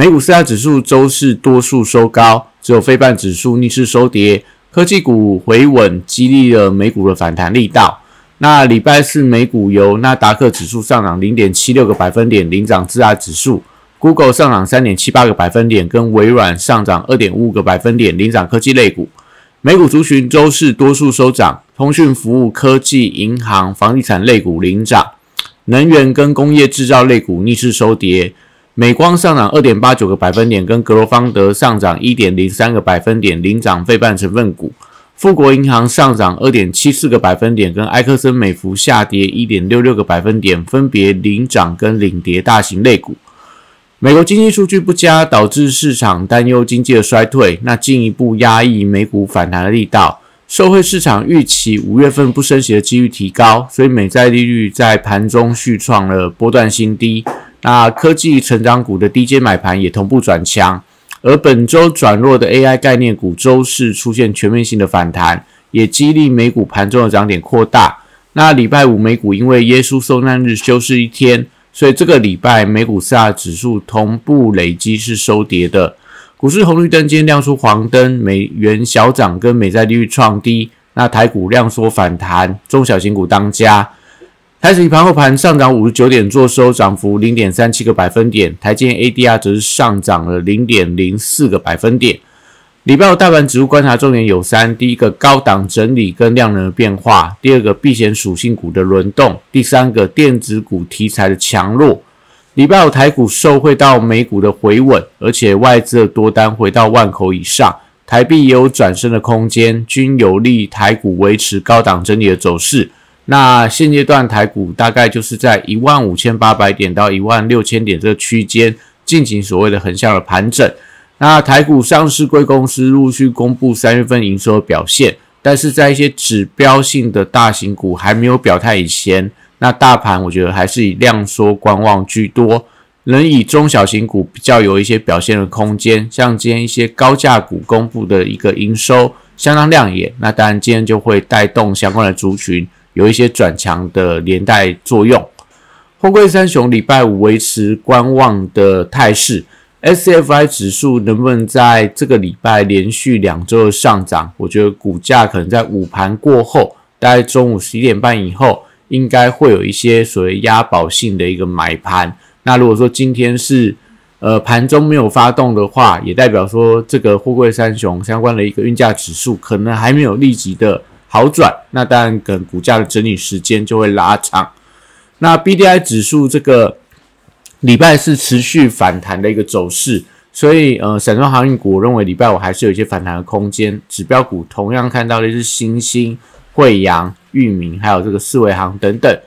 美股四大指数周四多数收高，只有非半指数逆势收跌。科技股回稳，激励了美股的反弹力道。那礼拜四美股由纳达克指数上涨零点七六个百分点领涨四大指数，Google 上涨三点七八个百分点，跟微软上涨二点五五个百分点领涨科技类股。美股族群周四多数收涨，通讯服务、科技、银行、房地产类股领涨，能源跟工业制造类股逆势收跌。美光上涨二点八九个百分点，跟格罗方德上涨一点零三个百分点领涨费半成分股。富国银行上涨二点七四个百分点，跟埃克森美孚下跌一点六六个百分点，分别领涨跟领跌大型类股。美国经济数据不佳，导致市场担忧经济的衰退，那进一步压抑美股反弹的力道。受惠市场预期五月份不升息的几率提高，所以美债利率在盘中续创了波段新低。那科技成长股的低阶买盘也同步转强，而本周转弱的 AI 概念股周四出现全面性的反弹，也激励美股盘中的涨点扩大。那礼拜五美股因为耶稣受难日休市一天，所以这个礼拜美股四大指数同步累积是收跌的。股市红绿灯今天亮出黄灯，美元小涨跟美债利率创低，那台股量缩反弹，中小型股当家。台指盘后盘上涨五十九点，做收涨幅零点三七个百分点。台积 ADR 则是上涨了零点零四个百分点。礼拜五大盘指数观察重点有三：第一个高档整理跟量能的变化；第二个避险属性股的轮动；第三个电子股题材的强弱。礼拜五台股受惠到美股的回稳，而且外资的多单回到万口以上，台币也有转升的空间，均有利台股维持高档整理的走势。那现阶段台股大概就是在一万五千八百点到一万六千点这个区间进行所谓的横向的盘整。那台股上市贵公司陆续公布三月份营收的表现，但是在一些指标性的大型股还没有表态以前，那大盘我觉得还是以量缩观望居多，能以中小型股比较有一些表现的空间。像今天一些高价股公布的一个营收相当亮眼，那当然今天就会带动相关的族群。有一些转强的连带作用。货柜三雄礼拜五维持观望的态势，S C F I 指数能不能在这个礼拜连续两周的上涨？我觉得股价可能在午盘过后，大概中午十一点半以后，应该会有一些所谓押宝性的一个买盘。那如果说今天是呃盘中没有发动的话，也代表说这个货柜三雄相关的一个运价指数可能还没有立即的。好转，那当然跟股价的整理时间就会拉长。那 B D I 指数这个礼拜是持续反弹的一个走势，所以呃，散装航运股我认为礼拜五还是有一些反弹的空间。指标股同样看到的是新兴、惠阳、裕民，还有这个四维行等等。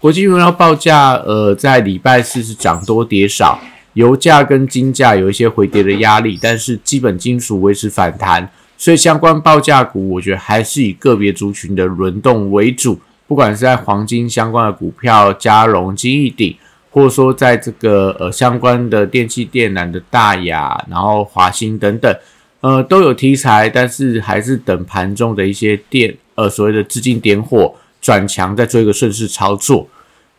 国际原料报价呃，在礼拜四是涨多跌少，油价跟金价有一些回跌的压力，但是基本金属维持反弹。所以相关报价股，我觉得还是以个别族群的轮动为主。不管是在黄金相关的股票，嘉荣、金益鼎，或者说在这个呃相关的电器电缆的大雅，然后华兴等等，呃都有题材，但是还是等盘中的一些电呃所谓的资金点火转强，再做一个顺势操作。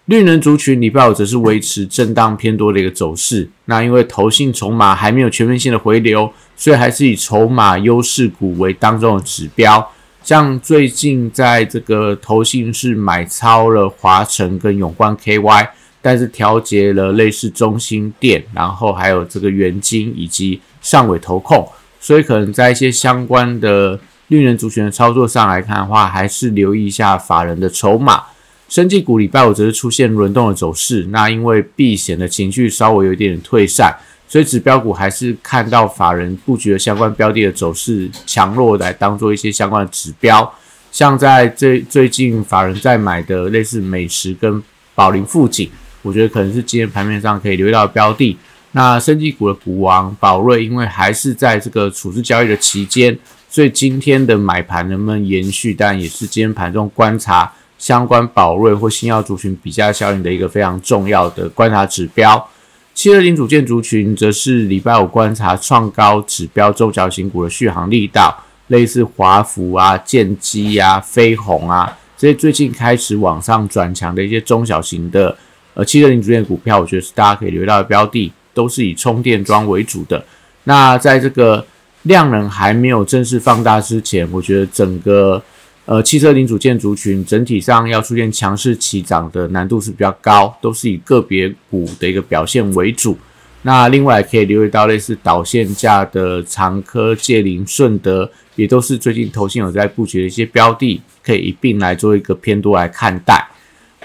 绿能族群礼拜五则是维持震荡偏多的一个走势。那因为投信筹码还没有全面性的回流，所以还是以筹码优势股为当中的指标。像最近在这个投信是买超了华晨跟永冠 KY，但是调节了类似中心店，然后还有这个元金以及上尾投控，所以可能在一些相关的绿能族群的操作上来看的话，还是留意一下法人的筹码。生技股礼拜五则是出现轮动的走势，那因为避险的情绪稍微有一点退散，所以指标股还是看到法人布局的相关标的的走势强弱来当做一些相关的指标。像在最最近法人在买的类似美食跟宝林富锦，我觉得可能是今天盘面上可以留意到的标的。那生技股的股王宝瑞，因为还是在这个处置交易的期间，所以今天的买盘能不能延续，但也是今天盘中观察相关宝瑞或新药族群比价效应的一个非常重要的观察指标。七二零组件族群则是礼拜五观察创高指标中小型股的续航力道，类似华孚啊、建基啊、飞鸿啊这些最近开始往上转强的一些中小型的呃七二零组件股票，我觉得是大家可以留意到的标的。都是以充电桩为主的。那在这个量能还没有正式放大之前，我觉得整个呃汽车零组件族群整体上要出现强势起涨的难度是比较高，都是以个别股的一个表现为主。那另外可以留意到类似导线架的长科、界林、顺德，也都是最近投信有在布局的一些标的，可以一并来做一个偏多来看待。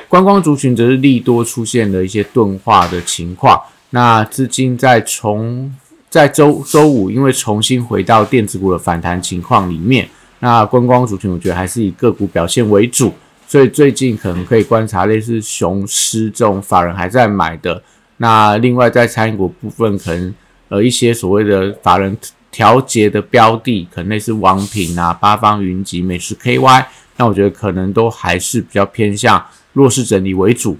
观光族群则是利多出现了一些钝化的情况。那资金在从在周周五，因为重新回到电子股的反弹情况里面，那观光族群我觉得还是以个股表现为主，所以最近可能可以观察类似雄狮这种法人还在买的。那另外在餐饮股部分，可能呃一些所谓的法人调节的标的，可能类似王品啊、八方云集、美食 KY，那我觉得可能都还是比较偏向弱势整理为主。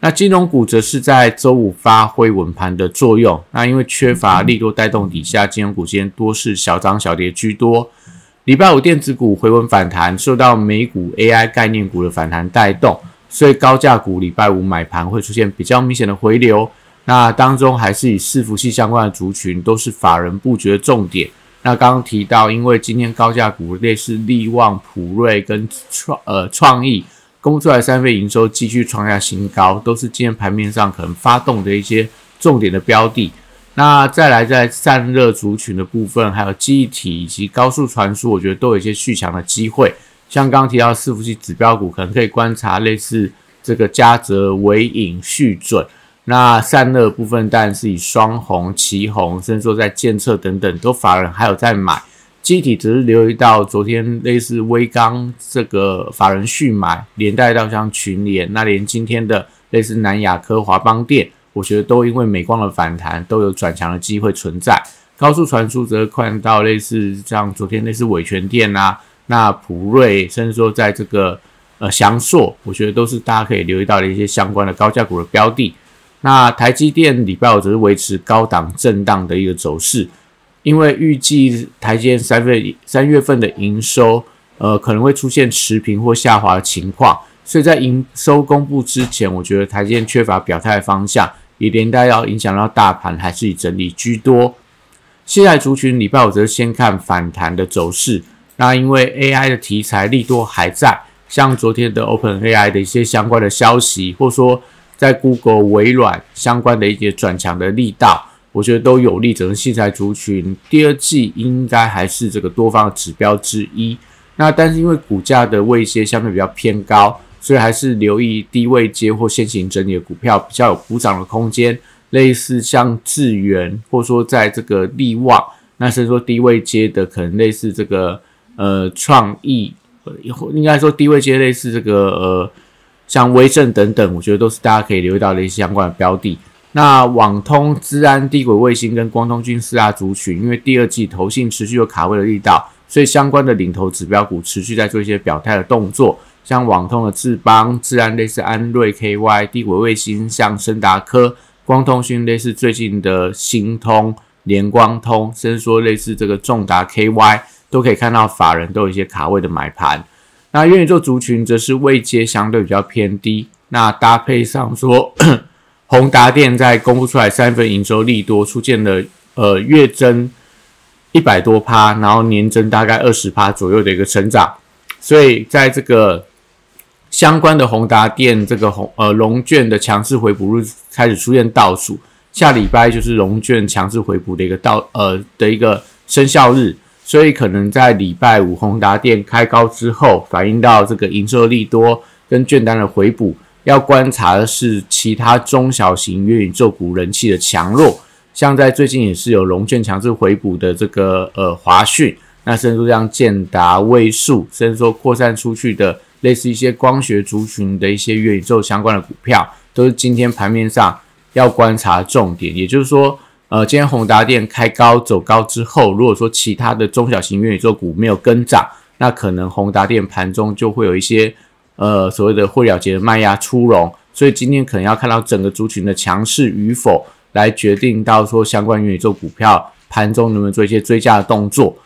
那金融股则是在周五发挥稳盘的作用。那因为缺乏利多带动底下，金融股今天多是小涨小跌居多。礼拜五电子股回稳反弹，受到美股 AI 概念股的反弹带动，所以高价股礼拜五买盘会出现比较明显的回流。那当中还是以伺服器相关的族群都是法人布局的重点。那刚刚提到，因为今天高价股类似利旺、普瑞跟创呃创意。公布出来三倍营收继续创下新高，都是今天盘面上可能发动的一些重点的标的。那再来在散热族群的部分，还有记忆体以及高速传输，我觉得都有一些续强的机会。像刚刚提到伺服器指标股，可能可以观察类似这个嘉泽、伟影、续准。那散热部分当然是以双红、旗红，甚至说在建测等等都法人还有在买。机体只是留意到昨天类似微钢这个法人续买，连带到像群联，那连今天的类似南亚科、华邦电，我觉得都因为美光的反弹都有转强的机会存在。高速传输则看到类似像昨天类似伟权电啊，那普瑞，甚至说在这个呃翔硕，我觉得都是大家可以留意到的一些相关的高价股的标的。那台积电礼拜五则是维持高档震荡的一个走势。因为预计台积电三月三月份的营收，呃，可能会出现持平或下滑的情况，所以在营收公布之前，我觉得台积电缺乏表态方向，也连带要影响到大盘，还是以整理居多。现在族群礼拜五则先看反弹的走势，那因为 AI 的题材利多还在，像昨天的 OpenAI 的一些相关的消息，或说在 Google、微软相关的一些转强的力道。我觉得都有利整个器材族群，第二季应该还是这个多方的指标之一。那但是因为股价的位阶相对比较偏高，所以还是留意低位接或先行整理的股票比较有补涨的空间。类似像智源，或者说在这个利旺，那甚至说低位接的可能类似这个呃创意，应该说低位接类似这个呃像威盛等等，我觉得都是大家可以留意到的一些相关的标的。那网通、资安、低轨卫星跟光通讯四大族群，因为第二季投信持续有卡位的力道，所以相关的领头指标股持续在做一些表态的动作。像网通的智邦、资安类似安瑞 KY、低轨卫星像深达科、光通讯类似最近的星通、联光通，甚至说类似这个重达 KY，都可以看到法人都有一些卡位的买盘。那愿意做族群则是位阶相对比较偏低，那搭配上说。宏达电在公布出来三份营收利多，出现了呃月增一百多趴，然后年增大概二十趴左右的一个成长，所以在这个相关的宏达电这个红呃龙卷的强势回补日开始出现倒数，下礼拜就是龙卷强势回补的一个到呃的一个生效日，所以可能在礼拜五宏达电开高之后，反映到这个营收利多跟券单的回补。要观察的是其他中小型元宇宙股人气的强弱，像在最近也是有龙券强势回补的这个呃华讯，那甚至像建达、位数，甚至说扩散出去的类似一些光学族群的一些元宇宙相关的股票，都是今天盘面上要观察重点。也就是说，呃，今天宏达电开高走高之后，如果说其他的中小型元宇宙股没有跟涨，那可能宏达电盘中就会有一些呃所谓的会了结的卖压出笼，所以今天可能要看到整个族群的强势与否，来决定到说相关元宇宙股票盘中能不能做一些追加的动作。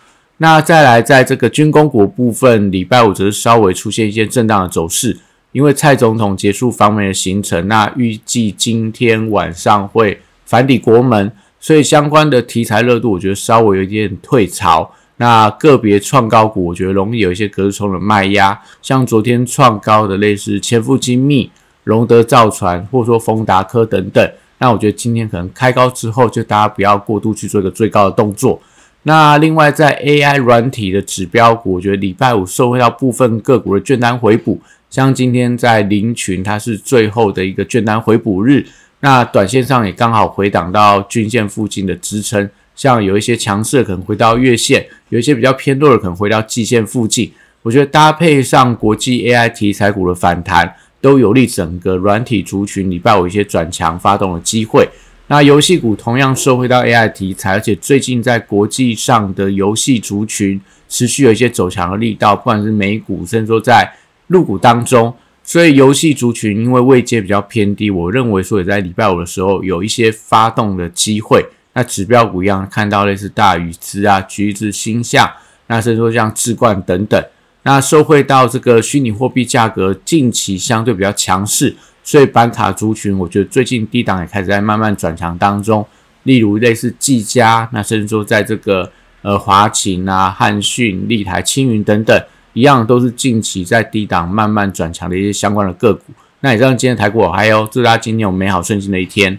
那再来，在这个军工股部分，礼拜五则是稍微出现一些震荡的走势，因为蔡总统结束访美的行程，那预计今天晚上会返抵国门，所以相关的题材热度，我觉得稍微有一点退潮。那个别创高股，我觉得容易有一些隔日冲的卖压，像昨天创高的类似千富精密、荣德造船，或者说丰达科等等。那我觉得今天可能开高之后，就大家不要过度去做一个最高的动作。那另外，在 AI 软体的指标股，我觉得礼拜五受惠到部分个股的券单回补，像今天在林群，它是最后的一个券单回补日，那短线上也刚好回档到均线附近的支撑，像有一些强势可能回到月线，有一些比较偏弱的可能回到季线附近，我觉得搭配上国际 AI 题材股的反弹，都有利整个软体族群礼拜五一些转强发动的机会。那游戏股同样受惠到 AI 题材，而且最近在国际上的游戏族群持续有一些走强的力道，不管是美股，甚至说在陆股当中，所以游戏族群因为位阶比较偏低，我认为说也在礼拜五的时候有一些发动的机会。那指标股一样看到类似大宇资啊、橘子、星象，那甚至说像智冠等等，那受惠到这个虚拟货币价格近期相对比较强势。所以板卡族群，我觉得最近低档也开始在慢慢转强当中。例如类似技嘉，那甚至说在这个呃华勤啊、汉讯、立台、青云等等，一样都是近期在低档慢慢转强的一些相关的个股。那也让今天台股还有祝大家今天有美好顺心的一天。